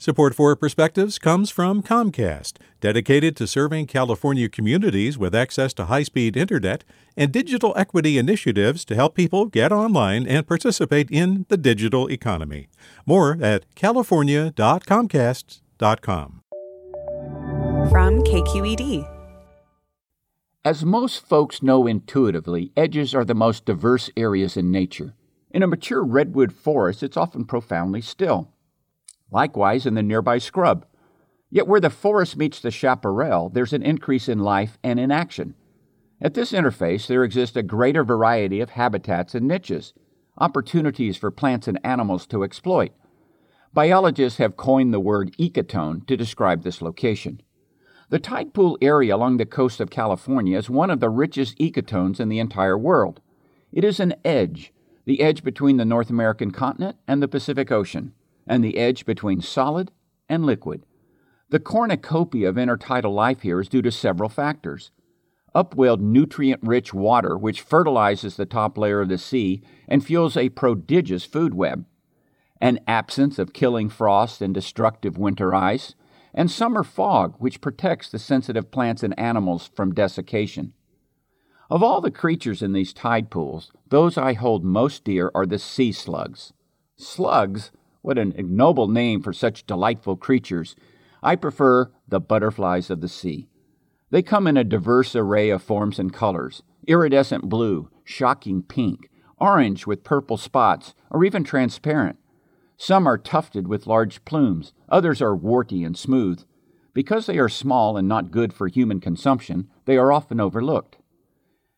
Support for Perspectives comes from Comcast, dedicated to serving California communities with access to high speed internet and digital equity initiatives to help people get online and participate in the digital economy. More at california.comcast.com. From KQED. As most folks know intuitively, edges are the most diverse areas in nature. In a mature redwood forest, it's often profoundly still likewise in the nearby scrub. Yet where the forest meets the chaparral, there's an increase in life and in action. At this interface, there exists a greater variety of habitats and niches, opportunities for plants and animals to exploit. Biologists have coined the word ecotone to describe this location. The tide pool area along the coast of California is one of the richest ecotones in the entire world. It is an edge, the edge between the North American continent and the Pacific Ocean and the edge between solid and liquid. The cornucopia of intertidal life here is due to several factors. Upwelled nutrient rich water, which fertilizes the top layer of the sea and fuels a prodigious food web. An absence of killing frost and destructive winter ice, and summer fog, which protects the sensitive plants and animals from desiccation. Of all the creatures in these tide pools, those I hold most dear are the sea slugs. Slugs what an ignoble name for such delightful creatures. I prefer the butterflies of the sea. They come in a diverse array of forms and colors iridescent blue, shocking pink, orange with purple spots, or even transparent. Some are tufted with large plumes, others are warty and smooth. Because they are small and not good for human consumption, they are often overlooked.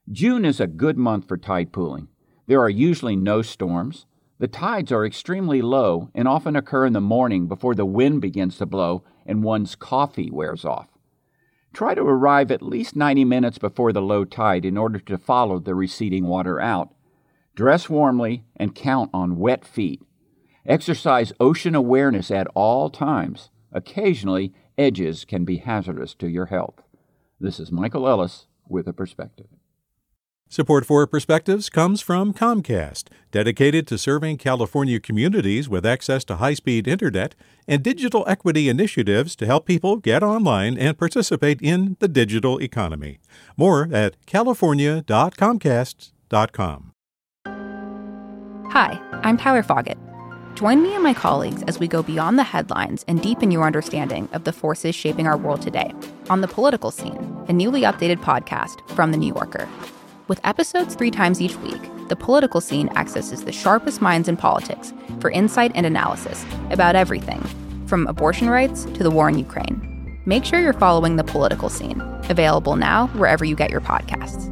June is a good month for tide pooling. There are usually no storms, the tides are extremely low and often occur in the morning before the wind begins to blow and one's coffee wears off. Try to arrive at least 90 minutes before the low tide in order to follow the receding water out. Dress warmly and count on wet feet. Exercise ocean awareness at all times. Occasionally, edges can be hazardous to your health. This is Michael Ellis with a perspective. Support for Perspectives comes from Comcast, dedicated to serving California communities with access to high speed internet and digital equity initiatives to help people get online and participate in the digital economy. More at california.comcast.com. Hi, I'm Tyler Foggatt. Join me and my colleagues as we go beyond the headlines and deepen your understanding of the forces shaping our world today on The Political Scene, a newly updated podcast from The New Yorker. With episodes three times each week, the political scene accesses the sharpest minds in politics for insight and analysis about everything, from abortion rights to the war in Ukraine. Make sure you're following the political scene, available now wherever you get your podcasts.